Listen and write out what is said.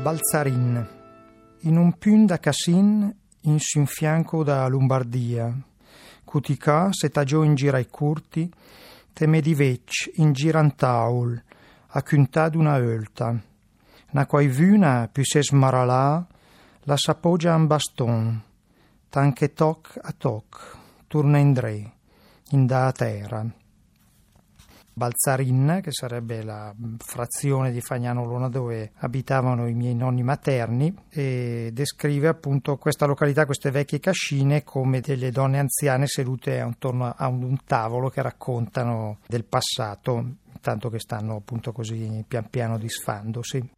Balzarin. In un pun da Cassin, in un fianco da Lombardia, cuticà se tagiò in gira i curti, te medivec in girantaul, a cuntà d'una ölta. Na quai vuna pusses maralà, la s'appoggia un baston, tanche toc a toc, turna in dre, in da a terra. Balzarin, che sarebbe la frazione di Fagnano Luna dove abitavano i miei nonni materni, e descrive appunto questa località, queste vecchie cascine, come delle donne anziane sedute attorno a un tavolo che raccontano del passato, tanto che stanno appunto così pian piano disfandosi.